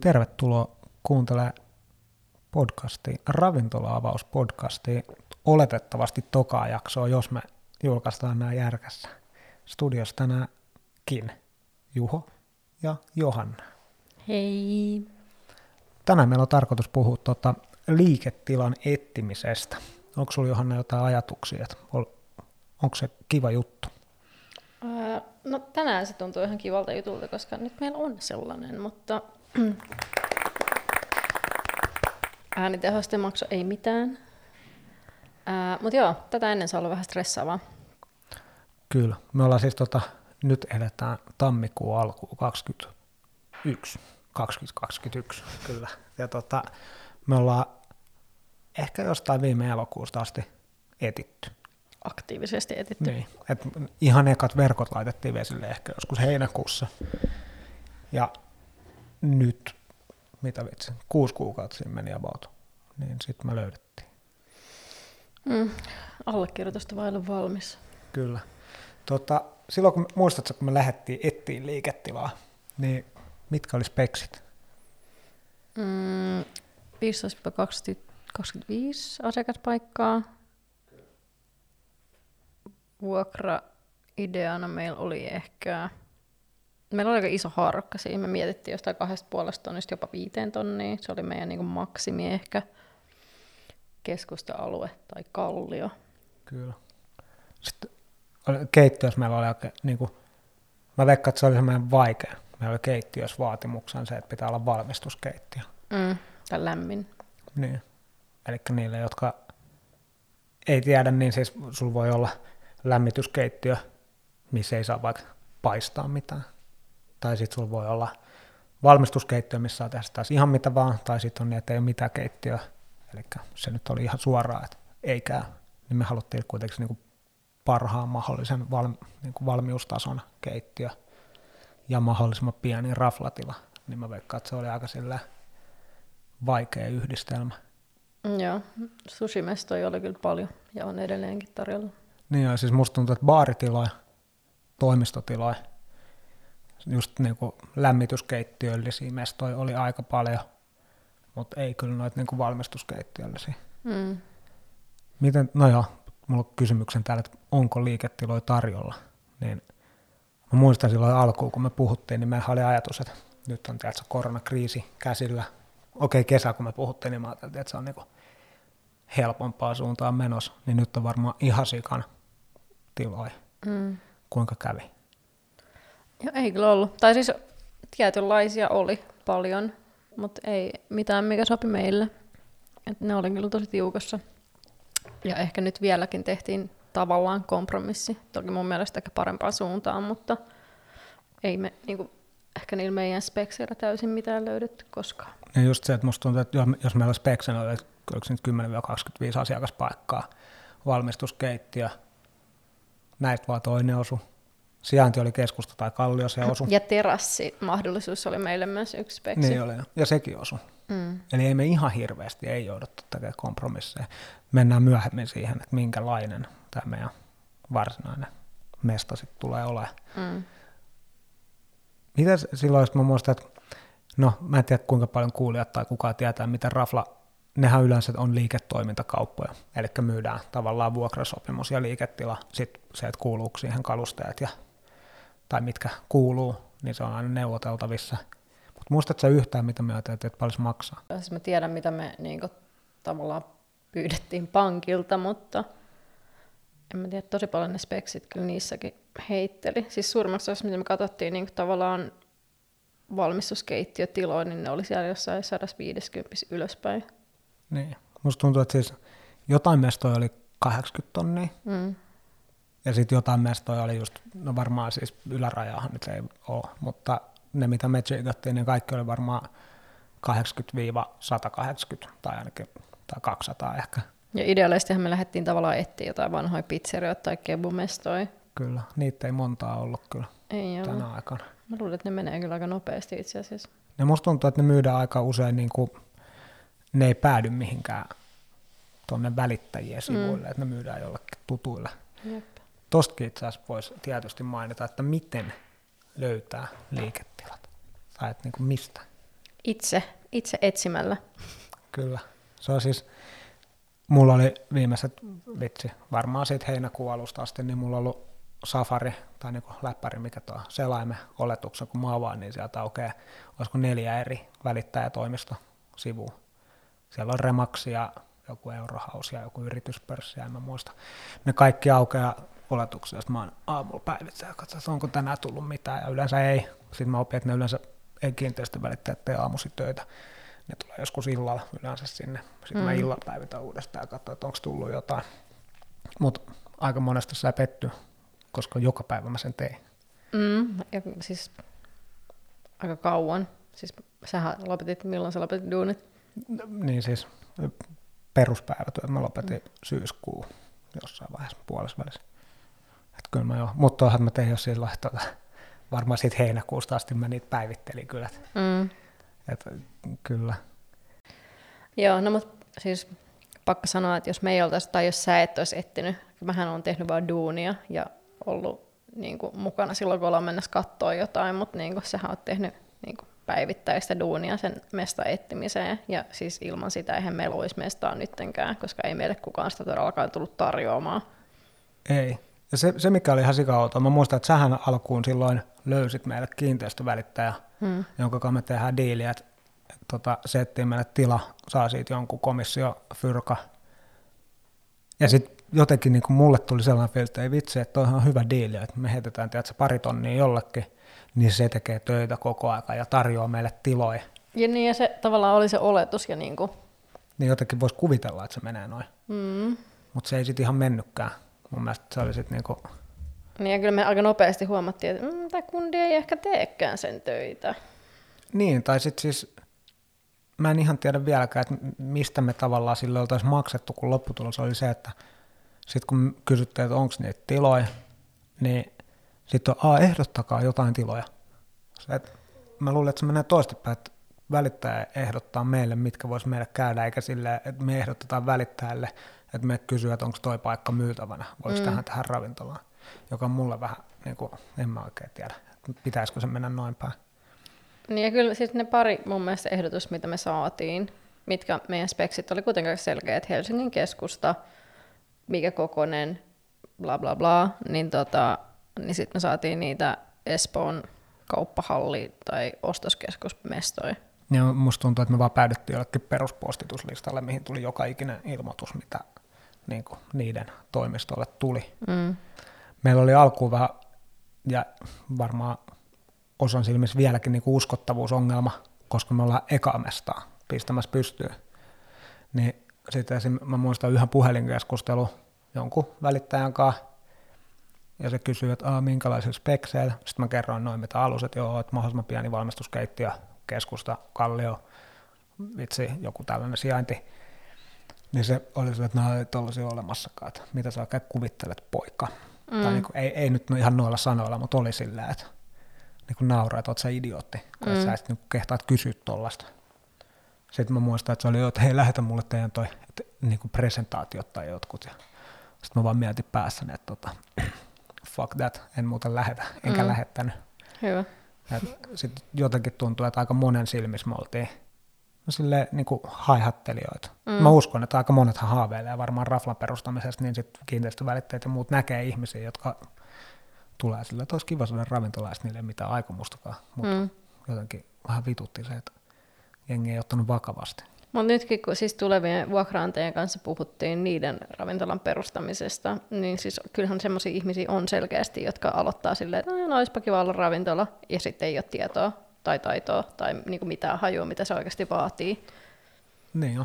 Tervetuloa kuuntelemaan podcastia, ravintola-avauspodcastia, oletettavasti tokaa jaksoa, jos me julkaistaan nämä järkässä. Studiossa tänäänkin Juho ja Johanna. Hei. Tänään meillä on tarkoitus puhua tuota liiketilan etsimisestä. Onko sinulla Johanna jotain ajatuksia, että onko se kiva juttu? No tänään se tuntuu ihan kivalta jutulta, koska nyt meillä on sellainen, mutta äänitehosten ei mitään. Ää, mutta joo, tätä ennen saa olla vähän stressaavaa. Kyllä. Me ollaan siis tota, nyt eletään tammikuun alkuun 21, 2021, kyllä. Ja tota, me ollaan ehkä jostain viime elokuusta asti etitty. Aktiivisesti etitty. Niin, et ihan ekat verkot laitettiin vesille ehkä joskus heinäkuussa. Ja nyt, mitä vitsi, kuusi kuukautta siinä meni about, niin sitten me löydettiin. Mm, allekirjoitusta vailla valmis. Kyllä. Tota, silloin kun muistatko, kun me lähdettiin ettiin liiketilaa, niin mitkä oli speksit? Mm, 15-25 asiakaspaikkaa. Vuokra ideana meillä oli ehkä, meillä oli aika iso haarukka siinä, me mietittiin jostain kahdesta puolesta tonnista jopa viiteen tonnia, se oli meidän niin maksimi ehkä, keskusta-alue tai kallio. Kyllä. Sitten keittiössä meillä oli oikein, niin kuin, mä veikkaan, että se oli semmoinen vaikea. Meillä oli keittiössä vaatimuksen se, että pitää olla valmistuskeittiö. Mm, tai lämmin. Niin. Eli niille, jotka ei tiedä, niin siis sulla voi olla lämmityskeittiö, missä ei saa vaikka paistaa mitään. Tai sitten sulla voi olla valmistuskeittiö, missä saa tehdä taas ihan mitä vaan, tai sitten on niin, että ei ole mitään keittiöä. Eli se nyt oli ihan suoraan, että ei käy. Niin me haluttiin kuitenkin niin kuin parhaan mahdollisen val, niin kuin valmiustason keittiö ja mahdollisimman pieni raflatila. Niin mä veikkaan, että se oli aika sillä vaikea yhdistelmä. Joo, sushimestoja oli kyllä paljon ja on edelleenkin tarjolla. Niin ja siis musta tuntuu, että baaritiloja, toimistotiloja, just niin kuin lämmityskeittiöllisiä mestoja oli aika paljon, mutta ei kyllä noita niin valmistuskeittiöllisiä. Mm. Miten, no joo, mulla on kysymyksen täällä, että onko liiketiloja tarjolla, niin mä muistan silloin alkuun, kun me puhuttiin, niin meillä oli ajatus, että nyt on tietysti koronakriisi käsillä. Okei, kesä kun me puhuttiin, niin mä ajattelin, että se on niin helpompaa suuntaan menossa, niin nyt on varmaan ihan sikan tiloja. Mm. Kuinka kävi? Joo, ei kyllä ollut. Tai siis tietynlaisia oli paljon, mutta ei mitään, mikä sopi meille. Et ne oli kyllä tosi tiukassa. Ja ehkä nyt vieläkin tehtiin tavallaan kompromissi. Toki mun mielestä ehkä parempaan suuntaan, mutta ei me niin kuin, ehkä niillä meidän spekseillä täysin mitään löydetty koskaan. Ja just se, että musta tuntuu, että jos meillä speksenä oli 10-25 asiakaspaikkaa, valmistuskeittiö, näistä vaan toinen osu. Sijainti oli keskusta tai kallio se osu. Ja terassi mahdollisuus oli meille myös yksi speksi. Niin oli, ja sekin osu. Mm. Eli ei me ihan hirveästi ei jouduttu tekemään kompromisseja. Mennään myöhemmin siihen, että minkälainen tämä meidän varsinainen mesta sitten tulee olemaan. Mm. Mitä silloin, jos mä muistan, että no mä en tiedä kuinka paljon kuulijat tai kukaan tietää, mitä Rafla, nehän yleensä on liiketoimintakauppoja, eli myydään tavallaan vuokrasopimus ja liiketila, sitten se, että kuuluuko siihen kalusteet ja, tai mitkä kuuluu, niin se on aina neuvoteltavissa – Muistatko yhtään, mitä me ajateltiin, että paljon se maksaa? Siis mä tiedän, mitä me niin kuin, tavallaan pyydettiin pankilta, mutta en mä tiedä, tosi paljon ne speksit kyllä niissäkin heitteli. Siis suurimmaksi osassa, mitä me katsottiin niin tavallaan valmistuskeittiötiloja, niin ne oli siellä jossain 150 ylöspäin. Niin. Musta tuntuu, että siis jotain mestoja oli 80 tonnia. Mm. Ja sitten jotain mestoja oli just, no varmaan siis ylärajaahan nyt ei ole, mutta ne mitä me tsiikattiin, niin kaikki oli varmaan 80-180 tai ainakin tai 200 ehkä. Ja ideaalistihan me lähdettiin tavallaan etsiä jotain vanhoja pizzerioita tai kebumestoja. Kyllä, niitä ei montaa ollut kyllä ei tänä ole. aikana. Mä luulen, että ne menee kyllä aika nopeasti itse asiassa. Ne musta tuntuu, että ne myydään aika usein, niin kuin, ne ei päädy mihinkään tuonne välittäjien sivuille, mm. että ne myydään jollekin tutuille. Jep. Tostakin itse asiassa voisi tietysti mainita, että miten löytää liiketilat? Tai että niin kuin mistä? Itse, itse etsimällä. Kyllä. Se on siis, mulla oli viimeiset, vitsi, varmaan siitä heinäkuun alusta asti, niin mulla on ollut Safari tai niin läppäri, mikä tuo selaimen oletuksen, kun mä avaan, niin sieltä aukeaa, olisiko neljä eri välittäjätoimisto sivua. Siellä on Remax ja joku Eurohaus ja joku yrityspörssi, en mä muista. Ne kaikki aukeaa oletuksia, josta mä oon aamulla päivittäin ja että onko tänään tullut mitään, ja yleensä ei. Sitten mä opin, että ne yleensä ei kiinteistövälittäjät tee aamusi töitä. Ne tulee joskus illalla yleensä sinne. Sitten mm. mä illalla päivitän uudestaan ja katsoin, että onko tullut jotain. Mutta aika monesti sä petty, koska joka päivä mä sen tein. Mm, ja siis aika kauan. Siis sähän lopetit, milloin sä lopetit duunit? Niin siis peruspäivätyöt mä lopetin mm. syyskuun jossain vaiheessa puolessa välissä. Et kyllä mä jo, mutta tuohan mä tein jo silloin, tota, varmaan siitä heinäkuusta asti mä niitä päivittelin kyllä. Mm. Et, kyllä. Joo, no mutta siis pakko sanoa, että jos me ei oltaisi, tai jos sä et olisi etsinyt, mähän on tehnyt vaan duunia ja ollut niin kuin, mukana silloin, kun ollaan mennessä katsoa jotain, mutta niin kuin, sähän oot tehnyt niin kuin, päivittäistä duunia sen mesta etsimiseen, ja siis ilman sitä eihän meillä olisi mestaa nyttenkään, koska ei meille kukaan sitä todellakaan tullut tarjoamaan. Ei. Ja se, se mikä oli ihan sika mä muistan, että sähän alkuun silloin löysit meille kiinteistövälittäjä, hmm. jonka kanssa me tehdään diiliä, että tota, se etsii meille tila, saa siitä jonkun komissio fyrka. Ja sitten jotenkin niin mulle tuli sellainen fiilis, että ei vitsi, että toi on hyvä diili, että me heitetään tiedätkö, pari tonnia jollekin, niin se tekee töitä koko aika ja tarjoaa meille tiloja. Ja niin, ja se tavallaan oli se oletus. Ja niin, kuin... niin jotenkin voisi kuvitella, että se menee noin. Mm. Mutta se ei sitten ihan mennytkään. Mun mielestä se oli sitten niinku... Niin ja kyllä me aika nopeasti huomattiin, että mm, tämä kundi ei ehkä teekään sen töitä. Niin, tai sitten siis mä en ihan tiedä vieläkään, että mistä me tavallaan sille oltaisiin maksettu, kun lopputulos oli se, että sitten kun kysyttiin, että onko niitä tiloja, niin sitten on, a, ehdottakaa jotain tiloja. Se, että mä luulen, että se menee toistepäin, että välittäjä ehdottaa meille, mitkä vois meille käydä, eikä sille, että me ehdotetaan välittäjälle, että me kysyy, että onko toi paikka myytävänä, voiko mm. tähän tähän ravintolaan, joka on mulle vähän, niin kuin, en mä oikein tiedä, pitäisikö se mennä noin päin. Niin ja kyllä siis ne pari mun mielestä ehdotus, mitä me saatiin, mitkä meidän speksit oli kuitenkin selkeä, että Helsingin keskusta, mikä kokonen, bla bla bla, niin, tota, niin sitten me saatiin niitä Espoon kauppahalli- tai ostoskeskusmestoja. Ja musta tuntuu, että me vaan päädyttiin jollekin peruspostituslistalle, mihin tuli joka ikinen ilmoitus, mitä niin kuin niiden toimistolle tuli. Mm. Meillä oli alkuun vähän, ja varmaan osan silmissä vieläkin niin kuin uskottavuusongelma, koska me ollaan ekamestaa pistämässä pystyyn. Niin sitten esim. mä muistan yhden puhelinkeskustelu jonkun välittäjän kanssa, ja se kysyy, että Aa, minkälaisilla spekseillä. Sitten mä kerroin noin, mitä alus, että joo, että mahdollisimman pieni valmistuskeittiö, keskusta, kallio, vitsi, joku tällainen sijainti. Niin se oli se, että nämä ei tollaisia olemassakaan, että mitä sä oikein kuvittelet, poika. Mm. Tai niin kuin, ei, ei nyt ihan noilla sanoilla, mutta oli silleen, että niin kuin nauraa, että oot sä idiootti, kun mm. sä et niin kehtaat kysyä tollasta. Sitten mä muistan, että se oli jo, että hei, lähetä mulle teidän toi että, niin kuin presentaatiot tai jotkut. Ja sitten mä vaan mietin päässäni, että tota, fuck that, en muuta lähetä, enkä mm. lähettänyt. Hyvä. Sitten jotenkin tuntuu, että aika monen silmissä me oltiin no silleen, niin kuin haihattelijoita. Mm. Mä uskon, että aika monethan haaveilee varmaan raflan perustamisesta, niin sitten kiinteistövälitteet ja muut näkee ihmisiä, jotka tulee sillä, että olisi kiva saada ravintolaista niille mitään aikomustakaan, mutta mm. jotenkin vähän vitutti se, että jengi ei ottanut vakavasti. Mutta nytkin, kun siis tulevien vuokraantajien kanssa puhuttiin niiden ravintolan perustamisesta, niin siis kyllähän semmoisia ihmisiä on selkeästi, jotka aloittaa silleen, että no, olisipa kiva olla ravintola, ja sitten ei ole tietoa tai taitoa tai niinku mitään hajua, mitä se oikeasti vaatii. Niin jo,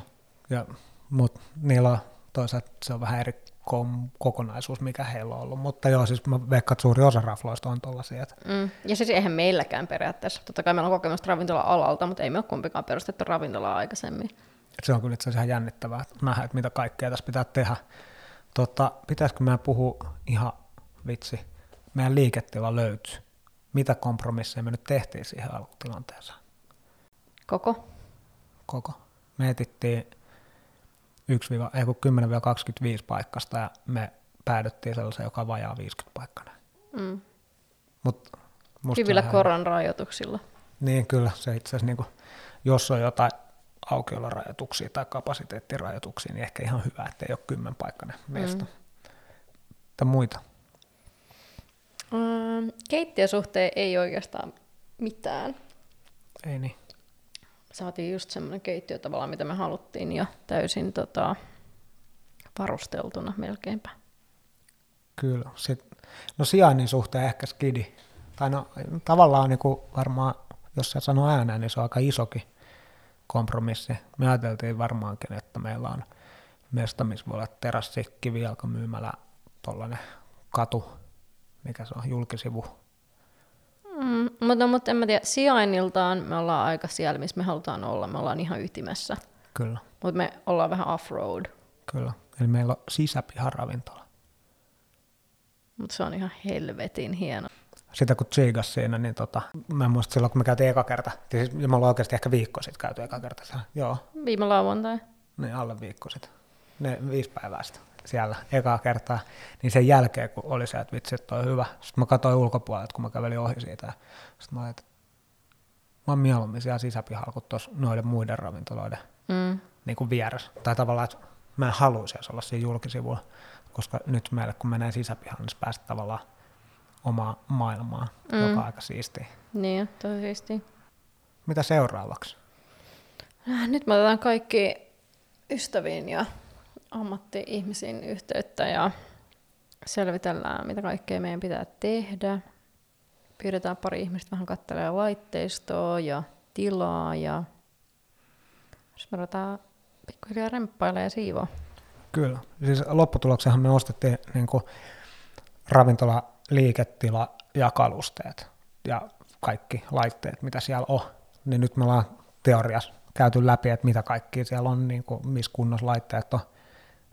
ja, mutta niillä on toisaalta se on vähän eri kom- kokonaisuus, mikä heillä on ollut. Mutta joo, siis mä veikkaan, että suuri osa rafloista on tuollaisia. Että... Mm. Ja siis eihän meilläkään periaatteessa. Totta kai meillä on kokemusta ravintola-alalta, mutta ei me ole kumpikaan perustettu ravintolaa aikaisemmin. Se on kyllä itse asiassa ihan jännittävää nähdä, että mitä kaikkea tässä pitää tehdä. Tota, pitäisikö meidän puhua ihan vitsi, meidän liiketila löytyy. Mitä kompromisseja me nyt tehtiin siihen alkutilanteeseen? Koko? Koko. Me etittiin 10-25 paikkasta ja me päädyttiin sellaiseen, joka on vajaa 50 paikkana. Mm. Mut Hyvillä koron rajoituksilla. Niin, kyllä. Se itse asiassa niin jos on jotain aukiolorajoituksia tai kapasiteettirajoituksia, niin ehkä ihan hyvä, että ei ole kymmenpaikkainen mesta. Mm. Tai muita? Mm, keittiösuhteen ei oikeastaan mitään. Ei niin. Saatiin just semmoinen keittiö tavallaan, mitä me haluttiin ja täysin tota, varusteltuna melkeinpä. Kyllä. Sit, no sijainnin suhteen ehkä skidi. Tai no tavallaan niin kuin varmaan, jos sä sanoo ääneen, niin se on aika isokin kompromissi. Me ajateltiin varmaankin, että meillä on mesta, missä voi olla terassi, kivijalkamyymälä, tuollainen katu, mikä se on, julkisivu. Mm, mutta, mutta en mä tiedä, sijainniltaan me ollaan aika siellä, missä me halutaan olla. Me ollaan ihan ytimessä. Kyllä. Mutta me ollaan vähän off-road. Kyllä. Eli meillä on sisäpiharavintola. Mutta se on ihan helvetin hieno. Sitä kun tsiigas siinä, niin tota, mä muistan silloin, kun me käytiin eka kerta, siis me ollaan oikeasti ehkä viikko sitten käyty eka kerta. Joo. Viime lauantai. Niin, alle viikko sitten. Ne viisi päivää sitten siellä ekaa kertaa, niin sen jälkeen, kun oli se, että vitsi, että on hyvä. Sitten mä katsoin ulkopuolelta, kun mä kävelin ohi siitä. Sitten mä olin, että mä oon mieluummin siellä sisäpihalla kuin tuossa noiden muiden ravintoloiden mm. niin kuin vieressä. Tai tavallaan, että mä en haluaisi olla siinä julkisivulla, koska nyt meille, kun menee sisäpihalle, niin päästä tavallaan omaa maailmaa, mm. joka on aika siistiä. Niin, tosi siistiä. Mitä seuraavaksi? Äh, nyt me otetaan kaikki ystäviin ja ammatti-ihmisiin yhteyttä ja selvitellään, mitä kaikkea meidän pitää tehdä. Pyydetään pari ihmistä vähän katselemaan laitteistoa ja tilaa ja jos me ruvetaan pikkuhiljaa remppailemaan ja siivoa. Kyllä. Siis lopputuloksenhan me ostettiin niin ravintola, liiketila ja kalusteet ja kaikki laitteet, mitä siellä on. Niin nyt me ollaan teoriassa käyty läpi, että mitä kaikki siellä on, niin kuin, missä kunnossa laitteet on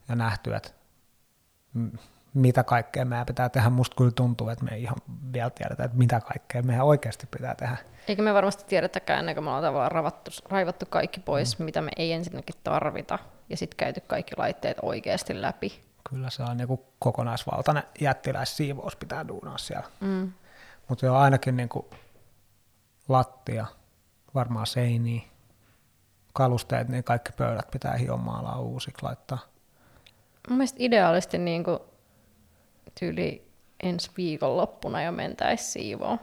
ja nähty, että mitä kaikkea meidän pitää tehdä. Musta kyllä tuntuu, että me ei ihan vielä tiedetä, että mitä kaikkea meidän oikeasti pitää tehdä. Eikä me varmasti tiedetäkään ennen kuin me ollaan tavallaan ravattu, raivattu kaikki pois, mm. mitä me ei ensinnäkin tarvita, ja sitten käyty kaikki laitteet oikeasti läpi. Kyllä se on niin kokonaisvaltainen jättiläissiivous pitää duunaa siellä. Mm. Mutta jo ainakin niin kuin lattia, varmaan seiniä, kalusteet, niin kaikki pöydät pitää hiomaalaa uusiksi laittaa mun mielestä ideaalisti niin kuin tyyli ensi viikonloppuna jo mentäisi siivoon.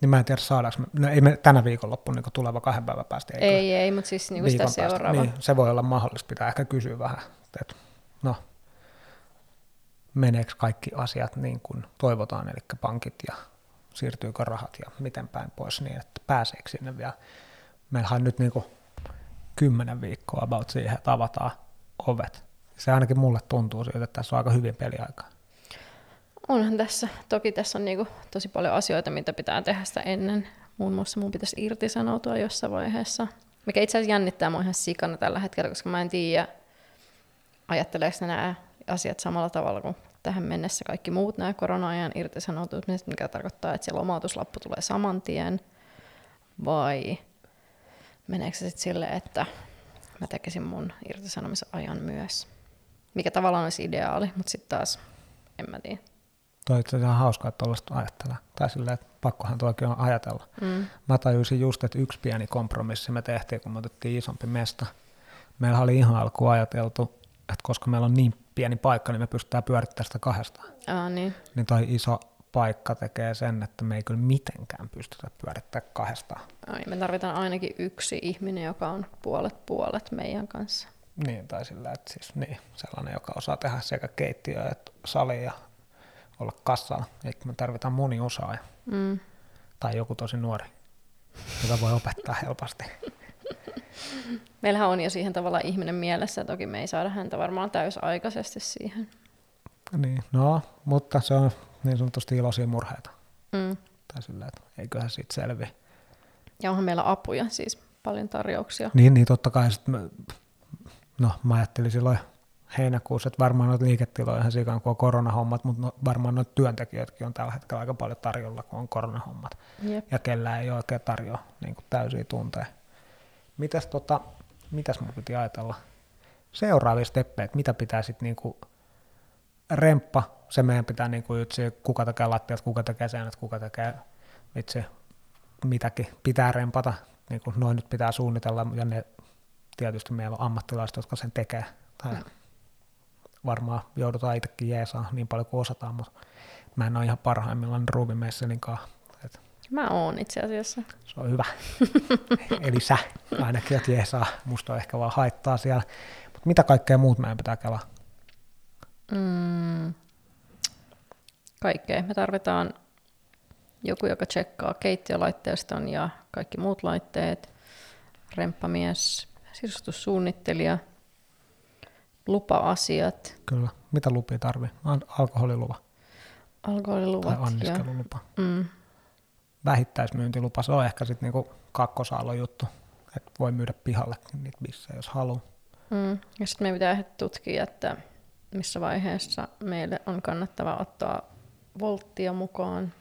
Niin mä en tiedä saadaanko me, no ei me tänä viikonloppuna niin tuleva kahden päivän päästä. Ei, ei, ei mutta siis niin sitä seuraava. Niin, se voi olla mahdollista, pitää ehkä kysyä vähän, että no, meneekö kaikki asiat niin kuin toivotaan, eli pankit ja siirtyykö rahat ja miten päin pois niin, että pääseekö sinne vielä. Meillähän on nyt niin kuin kymmenen viikkoa about siihen, että avataan ovet se ainakin mulle tuntuu siltä, että tässä on aika hyvin peliaikaa. Onhan tässä. Toki tässä on niinku tosi paljon asioita, mitä pitää tehdä sitä ennen. Muun muassa mun pitäisi irtisanoutua jossain vaiheessa. Mikä itse asiassa jännittää mua ihan sikana tällä hetkellä, koska mä en tiedä, ajatteleeko nämä asiat samalla tavalla kuin tähän mennessä kaikki muut nämä korona-ajan irtisanoutumiset, mikä tarkoittaa, että se lomautuslappu tulee saman tien, vai meneekö se sitten silleen, että mä tekisin mun irtisanomisajan myös mikä tavallaan olisi ideaali, mutta sitten taas en mä tiedä. Toi on ihan hauskaa, että tuollaista ajatella. Tai silleen, että pakkohan tuokin on ajatella. Mm. Mä tajusin just, että yksi pieni kompromissi me tehtiin, kun me otettiin isompi mesta. Meillä oli ihan alkuun ajateltu, että koska meillä on niin pieni paikka, niin me pystytään pyörittämään sitä kahdestaan. Aa, niin. niin toi iso paikka tekee sen, että me ei kyllä mitenkään pystytä pyörittämään kahdestaan. Ai, me tarvitaan ainakin yksi ihminen, joka on puolet puolet meidän kanssa. Niin, tai sillä, että siis niin, sellainen, joka osaa tehdä sekä keittiöä että salia ja olla kassalla. Eli me tarvitaan moni osaaja. Mm. Tai joku tosi nuori, joka voi opettaa helposti. Meillähän on jo siihen tavalla ihminen mielessä, toki me ei saada häntä varmaan täysaikaisesti siihen. Niin, no, mutta se on niin sanotusti iloisia murheita. Mm. Tai sillä, että eiköhän siitä selvi. Ja onhan meillä apuja, siis paljon tarjouksia. Niin, niin totta kai. Sit me, no mä ajattelin silloin heinäkuussa, että varmaan noita liiketiloja ihan sikaan kuin on koronahommat, mutta no, varmaan noita työntekijöitäkin on tällä hetkellä aika paljon tarjolla, kun on koronahommat. Jep. Ja kellään ei oikein tarjoa niin täysiä tunteja. Mitäs, tota, mitäs mun piti ajatella? Seuraavia steppejä, että mitä pitää sitten niin remppa, se meidän pitää niin kuin kuka tekee lattiat, kuka tekee säännöt, kuka tekee itse mitäkin pitää rempata niin kuin noin nyt pitää suunnitella, ja ne tietysti meillä on ammattilaiset, jotka sen tekee. Tai Mm. varmaan joudutaan itsekin jeesaa niin paljon kuin osataan, mutta mä en ole ihan parhaimmillaan kanssa. Et Mä oon itse asiassa. se on hyvä. Eli sä ainakin, että jeesaa. Musta on ehkä vaan haittaa siellä. Mutta mitä kaikkea muut meidän pitää kelaa? Mm, kaikkea. Me tarvitaan joku, joka tsekkaa keittiölaitteiston ja kaikki muut laitteet, remppamies, sisustussuunnittelija, lupa-asiat, Kyllä. Mitä lupia tarvii? Al- Alkoholilupa tai alkoholiluvat ja anniskelulupa. mm, Vähittäismyyntilupa, se on ehkä sitten niinku kakkosaallon juttu. Että voi myydä pihalle niitä bissejä, jos haluaa. mm. Ja sitten meidän pitää tutkia, että missä vaiheessa meille on kannattava ottaa volttia mukaan.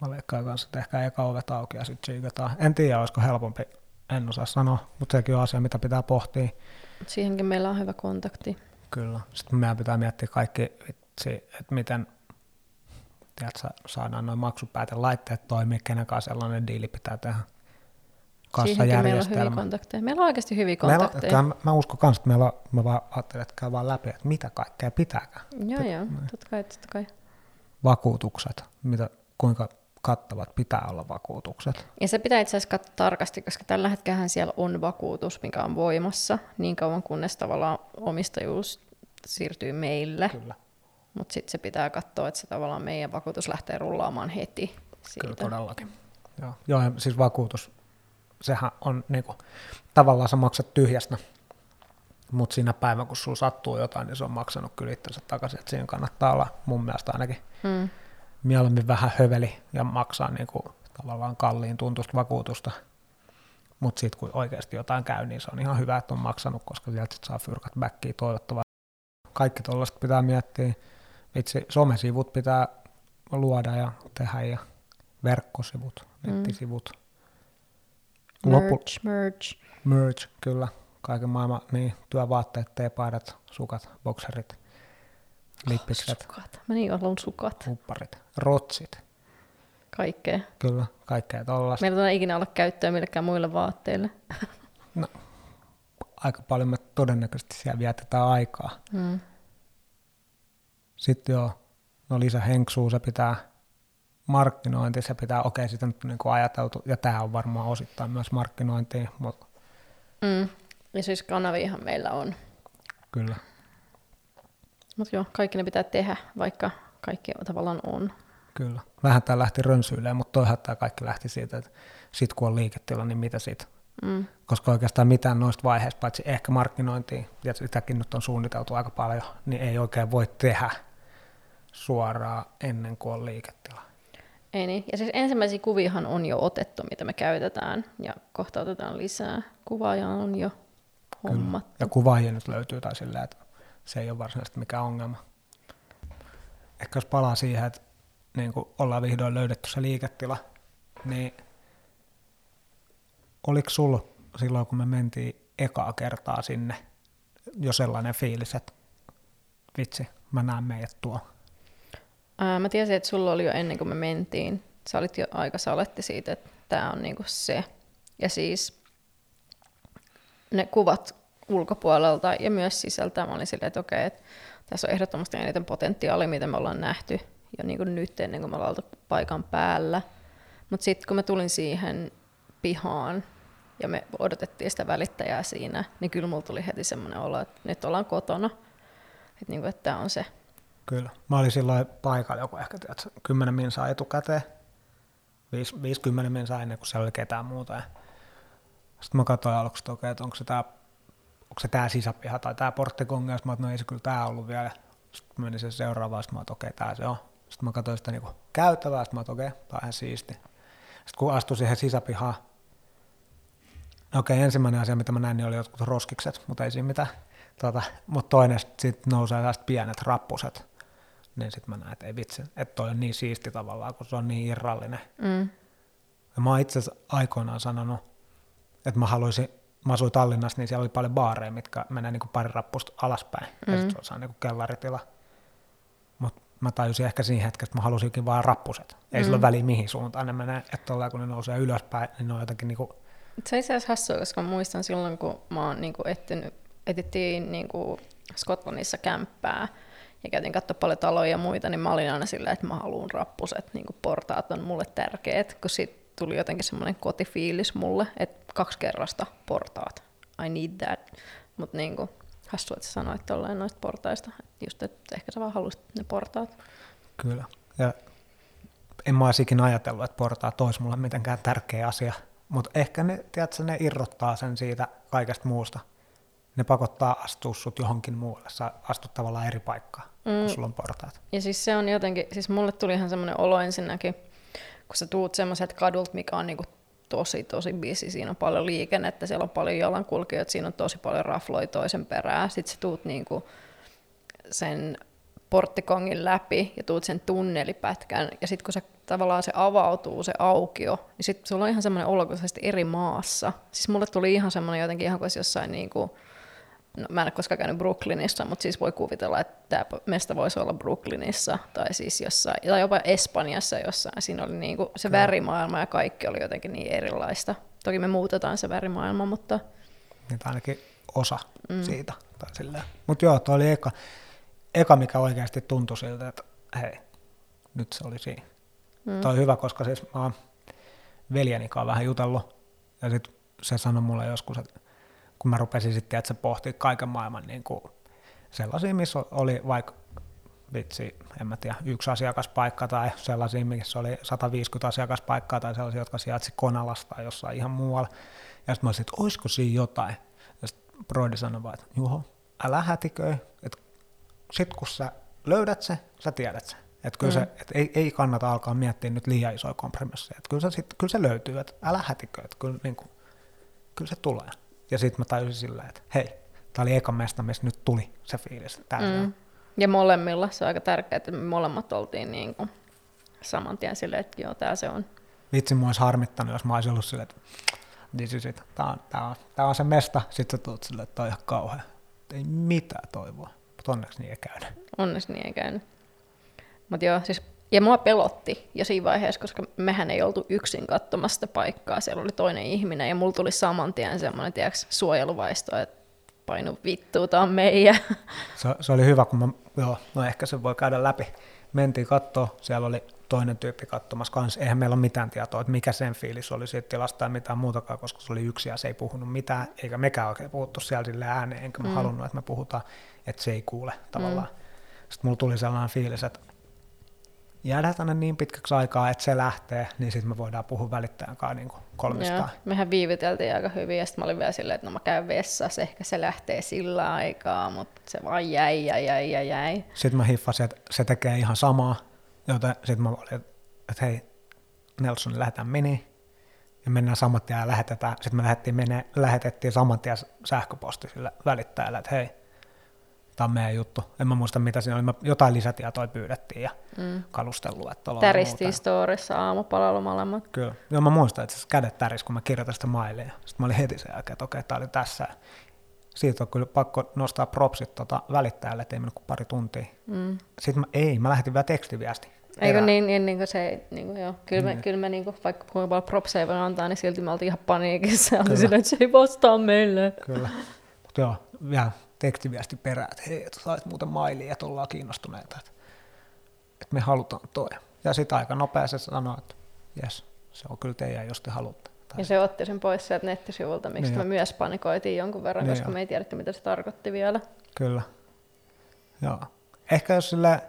Mä veikkaan kanssa, että ehkä eka ovet auki ja sitten. En tiedä, olisiko helpompi, en osaa sanoa, mutta sekin on asia, mitä pitää pohtia. Siihenkin meillä on hyvä kontakti. Kyllä. Sitten meidän pitää miettiä kaikki, vitsi, että miten tiedätkö, saadaan noin maksupäätelaitteet toimii, kenen kanssa sellainen diili pitää tehdä. Siihenkin meillä on hyviä kontakteja. Meillä on oikeasti hyviä on, kontakteja. kyllä mä, mä uskon kanssa, että meillä on, mä vaan ajattelin, että käy vaan läpi, että mitä kaikkea pitääkään. Joo, joo, totta kai, totta kai. Vakuutukset, mitä, kuinka kattavat pitää olla vakuutukset. Ja se pitää itse asiassa katsoa tarkasti, koska tällä hetkellä siellä on vakuutus, mikä on voimassa niin kauan, kunnes tavallaan omistajuus siirtyy meille. Kyllä. Mutta sitten se pitää katsoa, että se tavallaan meidän vakuutus lähtee rullaamaan heti Kyllä siitä. todellakin. Joo, Joo ja siis vakuutus, sehän on niinku, tavallaan sä maksat tyhjästä, mutta siinä päivänä, kun sulla sattuu jotain, niin se on maksanut kyllä itsensä takaisin, että siinä kannattaa olla mun mielestä ainakin Mm. Mieluummin vähän höveli ja maksaa niinku, tavallaan kalliin tuntusta vakuutusta, mutta sitten kun oikeasti jotain käy, niin se on ihan hyvä, että on maksanut, koska sieltä sit saa fyrkat backiin toivottavasti. Kaikki tuollaiset pitää miettiä. Vitsi, somesivut pitää luoda ja tehdä ja verkkosivut, nettisivut. Lopu, Merch, merch. merch, kyllä. Kaiken maailman, niin, työvaatteet, teepaidat, sukat, bokserit, lippikset, Sukat. Mä niin haluan sukat. hupparit, rotsit. Kaikkea. Kyllä, kaikkea tollaista. Meillä ei ikinä olla käyttöä millekään muille vaatteille. Aika paljon me todennäköisesti siellä vietetään aikaa. Mm. Sitten joo, no lisä henksuu, se pitää markkinointi, se pitää, okei, sitä nyt niin kuin ajateltu, ja tämä on varmaan osittain myös markkinointia, mutta Mm. Ja siis kanaviahan meillä on. kyllä, Mutta joo, kaikki ne pitää tehdä, vaikka kaikki tavallaan on. kyllä. Vähän tämä lähti rönsyilemään, mutta toihan tämä kaikki lähti siitä, että sit kun on liiketila, niin mitä sit? Mm. Koska oikeastaan mitään noista vaiheista, paitsi ehkä markkinointia, ja sitäkin nyt on suunniteltu aika paljon, niin ei oikein voi tehdä suoraan ennen kuin on liiketila. Ei niin. Ja siis ensimmäisiä kuviahan on jo otettu, mitä me käytetään, ja kohta otetaan lisää. Kuvaaja on jo hommat. Ja kuvaajia nyt löytyy tai sillä, että se ei ole varsinaisesti mikään ongelma. Ehkä jos palaa siihen, että niin kuin ollaan vihdoin löydetty se liiketila, niin oliko sulla silloin, kun me mentiin ekaa kertaa sinne, jo sellainen fiilis, että vitsi, mä näen meidät tuo. Ää, mä tiesin, että sulla oli jo ennen kuin me mentiin. Sä olit jo aika saletti siitä, että tämä on niinku se. Ja siis ne kuvat ulkopuolelta ja myös sisältä, mä olin silleen, että okei, että tässä on ehdottomasti eniten potentiaalia, mitä me ollaan nähty jo niin kuin nyt ennen kuin me ollaan oltu paikan päällä. Mutta sitten kun mä tulin siihen pihaan ja me odotettiin sitä välittäjää siinä, niin kyllä mulla tuli heti semmoinen olo, että nyt ollaan kotona. Että että tämä on se. Kyllä. Mä olin silloin paikalla joku ehkä tiedätkö, 10 minsaa etukäteen. 50 minsaa ennen kuin siellä oli ketään muuta. Sitten mä katsoin aluksi, että okei, että onko se tää, onko se tää sisäpiha tai tää porttikonga, sitten mä no ei se kyllä tää ollut vielä. Sitten menin sen seuraavaan, sitten mä että okei, tää se on. Sitten mä katsoin sitä niinku käytävää, sitten mä okei, tää on ihan siisti. Sitten kun astuin siihen sisäpihaan, no okei, ensimmäinen asia, mitä mä näin, niin oli jotkut roskikset, mutta ei siinä mitään. Tota, mutta toinen sitten nousee tällaiset pienet rappuset, niin sitten mä näen, että ei vitsi, että toi on niin siisti tavallaan, kun se on niin irrallinen. Mm. Ja mä oon itse asiassa aikoinaan sanonut, että mä haluaisin, mä asuin Tallinnassa, niin siellä oli paljon baareja, mitkä menee niin kuin pari rappusta alaspäin, mm. ja sitten se on niin kuin kellaritila. Mutta mä tajusin ehkä siinä hetkessä, että mä halusinkin vaan rappuset. Ei mm. sillä ole väliä mihin suuntaan ne menee, että tuolla kun ne nousee ylöspäin, niin ne on jotenkin niin kuin Se on itse asiassa hassua, koska mä muistan silloin, kun mä oon niin etsinyt, etittiin niin kuin Skotlannissa kämppää ja käytiin katsoa paljon taloja ja muita, niin mä olin aina silleen, että mä haluan rappuset, niin kuin portaat on mulle tärkeät, kun sit tuli jotenkin semmoinen kotifiilis mulle, että kaksi kerrasta portaat, I need that. Mutta niin kuin, hassua, että sä sanoit tolleen noista portaista, just, että ehkä sä vaan haluaisit ne portaat. Kyllä. Ja en mä olisi ikinä ajatellut, että portaat olisi mulle mitenkään tärkeä asia, mutta ehkä ne, tiedätkö, ne irrottaa sen siitä kaikesta muusta. Ne pakottaa astua sut johonkin muualle. Sä astut tavallaan eri paikkaan, mm. kun sulla on portaat. Ja siis se on jotenkin, siis mulle tuli ihan semmoinen olo ensinnäkin, kun sä tuut semmoiset kadult, mikä on niinku tosi, tosi bisi. Siinä on paljon liikennettä, siellä on paljon jalankulkijoita, siinä on tosi paljon rafloja toisen perään. Sitten sä tuut niinku sen porttikongin läpi ja tuut sen tunnelipätkän. Ja sitten kun se tavallaan se avautuu, se aukio, niin sitten sulla on ihan semmoinen olo kuin eri maassa. Siis mulle tuli ihan semmoinen jotenkin ihan kuin jossain niinku, no, mä en ole koskaan käynyt Brooklynissa, mutta siis voi kuvitella, että tämä mesta voisi olla Brooklynissa tai siis jossain, tai jopa Espanjassa jossain. Siinä oli niinku se Kyllä. värimaailma ja kaikki oli jotenkin niin erilaista. Toki me muutetaan se värimaailma, mutta... Niin ainakin osa mm. siitä. Mutta joo, tuo oli eka, eka, mikä oikeasti tuntui siltä, että hei, nyt se oli siinä. Mm. Tuo on hyvä, koska siis mä oon veljeni kanssa vähän jutellut, ja sitten se sanoi mulle joskus, että kun mä rupesin sitten, että se pohtii kaiken maailman niin kuin sellaisia, missä oli vaikka vitsi, en mä tiedä, yksi asiakaspaikka tai sellaisia, missä oli 150 asiakaspaikkaa tai sellaisia, jotka sijaitsi Konalasta tai jossain ihan muualla. Ja sitten mä olisin, että olisiko siinä jotain. Ja sitten Brody sanoi vaan, että juho, älä hätiköi, että sit kun sä löydät se, sä tiedät se. Että kyllä mm. se, et ei, ei, kannata alkaa miettiä nyt liian isoja kompromisseja. Että kyllä, se, sit, kyllä se löytyy, että älä hätiköi, että kyllä, niin kuin, kyllä se tulee. Ja sitten mä tajusin silleen, että hei, tämä oli eka mesta, missä nyt tuli se fiilis. Mm. Ja molemmilla se on aika tärkeää, että me molemmat oltiin niin kuin saman tien silleen, että joo, tämä se on. Vitsi, mua olisi harmittanut, jos mä olisin ollut silleen, että this is it. Tämä on, tämä on, tämä on se mesta. Sitten sä tulet silleen, että tämä on ihan kauhea. Ei mitään toivoa. Mutta onneksi niin ei käynyt. Onneksi niin ei käynyt. Mutta joo, siis ja mua pelotti jo siinä vaiheessa, koska mehän ei oltu yksin katsomassa paikkaa, siellä oli toinen ihminen, ja mulla tuli saman tien semmoinen, tiedätkö, suojeluvaisto, että painu vittu, tämä on meidän. Se, se, oli hyvä, kun mä, joo, no ehkä se voi käydä läpi. Mentiin katsoa, siellä oli toinen tyyppi katsomassa kanssa. Eihän meillä ole mitään tietoa, että mikä sen fiilis oli siitä tilasta tai mitään muutakaan, koska se oli yksi ja se ei puhunut mitään, eikä mekään oikein puhuttu siellä sille ääneen, enkä mä mm. halunnut, että me puhutaan, että se ei kuule tavallaan. Mm. Sitten mulla tuli sellainen fiilis, että jäädään tänne niin pitkäksi aikaa, että se lähtee, niin sitten me voidaan puhua välittäjän kanssa niin kolmistaan. Joo, mehän viivyteltiin aika hyvin, ja sitten mä olin vielä silleen, että no mä käyn vessassa, ehkä se lähtee sillä aikaa, mutta se vaan jäi ja jäi ja jäi. Sitten mä hiffasin, että se tekee ihan samaa, joten sitten mä olin, että hei, Nelson, lähdetään meni, ja mennään saman tien ja lähetetään. Sitten me lähdettiin, mene, lähetettiin saman tien sähköposti sille välittäjälle, että hei, tämä on meidän juttu. En mä muista mitä siinä oli, me jotain lisätietoja pyydettiin ja mm. kalustelua. Täristiin storissa aamupalalla molemmat. Kyllä. Joo, mä muistan, että kädet täris, kun mä kirjoitin sitä mailia. Sitten mä olin heti sen jälkeen, että okei, tämä oli tässä. Siitä on kyllä pakko nostaa propsit tota välittäjälle, että ei mennyt kuin pari tuntia. Mm. Sitten mä, ei, mä lähetin vielä tekstiviesti. Eikö niin, niin, niin kuin se, niin kuin joo. Kyllä, me, mm. kyllä me niin kuin, vaikka kuinka paljon propseja voi antaa, niin silti me oltiin ihan paniikissa. Oli sillä, että se ei vastaa meille. Kyllä. Joo, vielä tekstiviesti perään, että hei, että sait muuten mailia, että ollaan kiinnostuneita, että, että me halutaan toi. Ja sitten aika nopeasti sanoi, että jes, se on kyllä teidän, jos te haluatte. Tai ja se otti sen pois sieltä nettisivulta, miksi niin me myös panikoitiin jonkun verran, niin koska jo. me ei tiedetty, mitä se tarkoitti vielä. Kyllä. Joo. Ehkä jos sille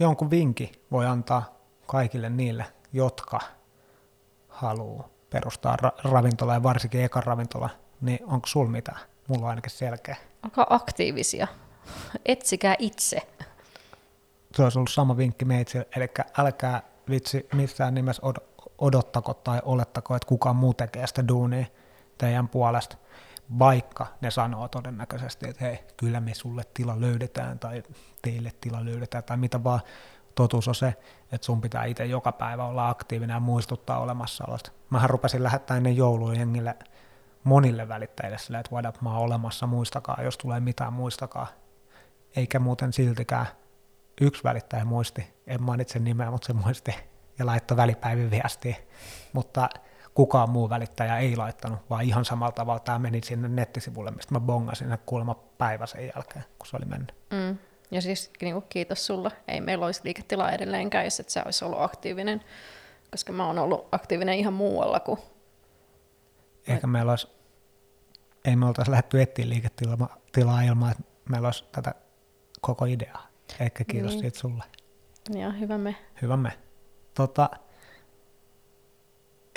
jonkun vinki voi antaa kaikille niille, jotka haluaa perustaa ra- ravintola ja varsinkin ekan ravintola, niin onko sulla mitään? Mulla on ainakin selkeä. Olkaa aktiivisia. Etsikää itse. Se olisi ollut sama vinkki meitsille, eli älkää vitsi missään nimessä odottako tai olettako, että kukaan muu tekee sitä duunia teidän puolesta, vaikka ne sanoo todennäköisesti, että hei, kyllä me sulle tila löydetään tai teille tila löydetään tai mitä vaan. Totuus on se, että sun pitää itse joka päivä olla aktiivinen ja muistuttaa olemassaolosta. Mähän rupesin lähettää ennen joulua jengille monille välittäjille sillä, että voidaan mä olemassa, muistakaa, jos tulee mitään, muistakaa. Eikä muuten siltikään yksi välittäjä muisti, en mainitse nimeä, mutta se muisti ja laittoi välipäivin viestiä. Mutta kukaan muu välittäjä ei laittanut, vaan ihan samalla tavalla tämä meni sinne nettisivulle, mistä mä bongasin kuulemma päivä sen jälkeen, kun se oli mennyt. Mm. Ja siis niin kuin, kiitos sulle. Ei meillä olisi liiketilaa edelleenkään, jos et sä olisi ollut aktiivinen, koska mä oon ollut aktiivinen ihan muualla kuin... Ehkä meillä olisi, ei me oltaisi lähdetty etsiä liiketilaa ilman, että meillä olisi tätä koko ideaa. Ehkä kiitos niin. siitä sulle. Ja hyvä me. Hyvä me. Tota,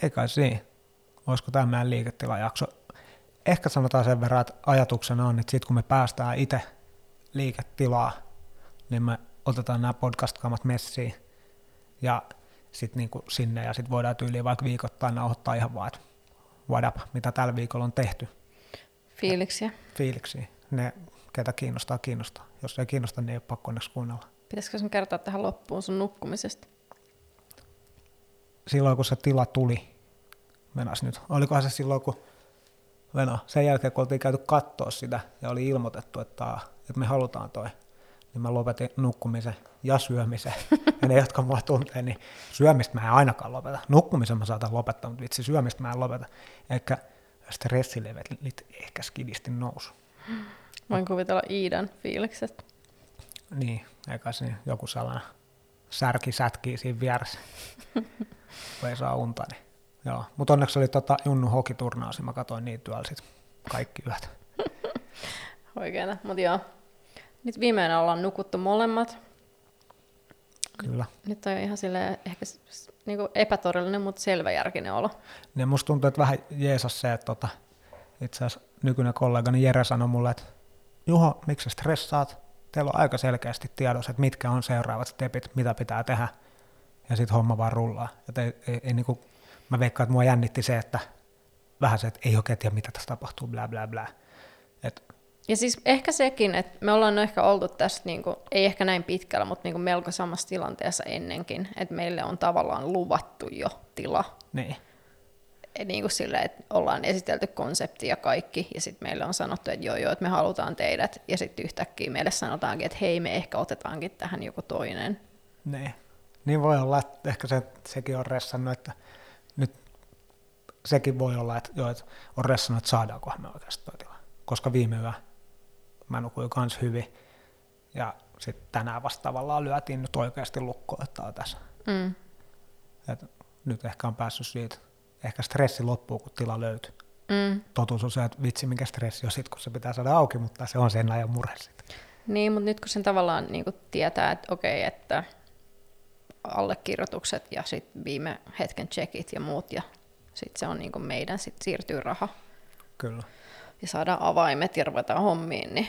eikä siinä. Olisiko tämä meidän liiketilajakso? Ehkä sanotaan sen verran, että ajatuksena on, että sitten kun me päästään itse liiketilaa, niin me otetaan nämä podcast-kaamat messiin ja sitten niinku sinne ja sitten voidaan tyyliin vaikka viikoittain nauhoittaa ihan vaan, että what up, mitä tällä viikolla on tehty. Fiiliksiä. Fiiliksiä. Ne, ketä kiinnostaa, kiinnostaa. Jos ei kiinnosta, niin ei ole pakko onneksi kuunnella. Pitäisikö sun kertoa tähän loppuun sun nukkumisesta? Silloin kun se tila tuli, menas nyt, olikohan se silloin kun Veno, sen jälkeen kun oltiin käyty katsoa sitä ja oli ilmoitettu, että, että me halutaan toi, niin mä lopetin nukkumisen ja syömisen. Ja ne, jotka mua tuntee, niin syömistä mä en ainakaan lopeta. Nukkumisen mä saatan lopettaa, mutta vitsi syömistä mä en lopeta. Ehkä stressilevelit ehkä skidisti nousu. Voin kuvitella Iidan fiilikset. Niin, eikä se joku sellainen särki sätkii siinä vieressä, kun ei saa unta. Niin. Joo, mutta onneksi oli tota Junnu hokiturnaus, ja mä katsoin niitä työllä sit kaikki yöt. Oikein, mutta joo. Nyt viimeinen ollaan nukuttu molemmat. Kyllä. Nyt on ihan sille ehkä niinku epätorillinen, mutta selväjärkinen olo. Ja musta tuntuu, että vähän jeesas se, että tota, itse asiassa nykyinen kollegani Jere sanoi mulle, että Juho, miksi sä stressaat? Teillä on aika selkeästi tiedossa, että mitkä on seuraavat stepit, mitä pitää tehdä, ja sitten homma vaan rullaa. Että ei, ei, ei niinku, mä veikkaan, että mua jännitti se, että vähän se, että ei oikein tiedä, mitä tässä tapahtuu, bla bla bla. Ja siis ehkä sekin, että me ollaan ehkä oltu tässä, niin kuin, ei ehkä näin pitkällä, mutta niin kuin melko samassa tilanteessa ennenkin, että meille on tavallaan luvattu jo tila. Niin. Et niin kuin sille, että ollaan esitelty konsepti ja kaikki, ja sitten meille on sanottu, että joo joo, että me halutaan teidät, ja sitten yhtäkkiä meille sanotaankin, että hei, me ehkä otetaankin tähän joku toinen. Niin. Niin voi olla, että ehkä se, sekin on ressannut, että nyt sekin voi olla, että, joo, että on ressannut, että saadaankohan me oikeasti toi tila. Koska viime yö mä nukuin kans hyvin. Ja sitten tänään vasta tavallaan lyötiin nyt oikeasti lukkoon, että on tässä. Mm. Et nyt ehkä on päässyt siitä, ehkä stressi loppuu, kun tila löytyy. Mm. Totuus on se, että vitsi mikä stressi on sit, kun se pitää saada auki, mutta se on sen ajan murhe sitten. Niin, mutta nyt kun sen tavallaan niin kuin tietää, että okei, että allekirjoitukset ja sitten viime hetken checkit ja muut, ja sitten se on niin kuin meidän, sitten siirtyy raha. Kyllä. Ja saadaan avaimet ja ruvetaan hommiin, niin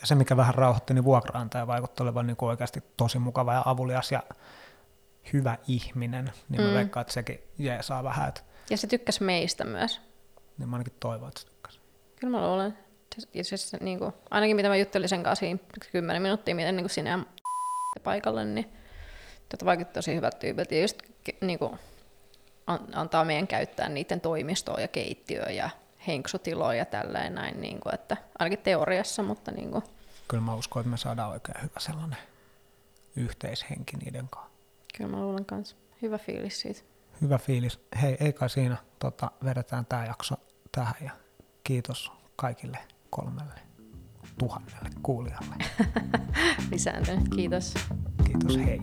Ja se, mikä vähän rauhoitti, niin vuokraantaja vaikutti olevan niin oikeasti tosi mukava ja avulias ja hyvä ihminen. Niin mä Mm. veikkaan, että sekin jeesaa vähän, että Ja se tykkäsi meistä myös. niin mä ainakin toivon, että se tykkäsi. Kyllä mä luulen. Ja siis, niin kuin, ainakin mitä mä juttelin sen kanssa siinä 10 minuuttia, miten niin kuin sinä paikalle, niin tota vaikutti tosi hyvältä tyypiltä. Ja just niin kuin, an- antaa meidän käyttää niiden toimistoa ja keittiöä ja henksutiloja ja tälleen näin, niin kuin, että ainakin teoriassa, mutta niin kuin, Kyllä mä uskon, että me saadaan oikein hyvä sellainen yhteishenki niiden kanssa. kyllä mä luulen kanssa. Hyvä fiilis siitä. Hyvä fiilis. Hei, ei kai siinä. Tota, vedetään tämä jakso tähän ja kiitos kaikille kolmelle tuhannelle kuulijalle. Lisääntynyt. Kiitos. Kiitos, hei.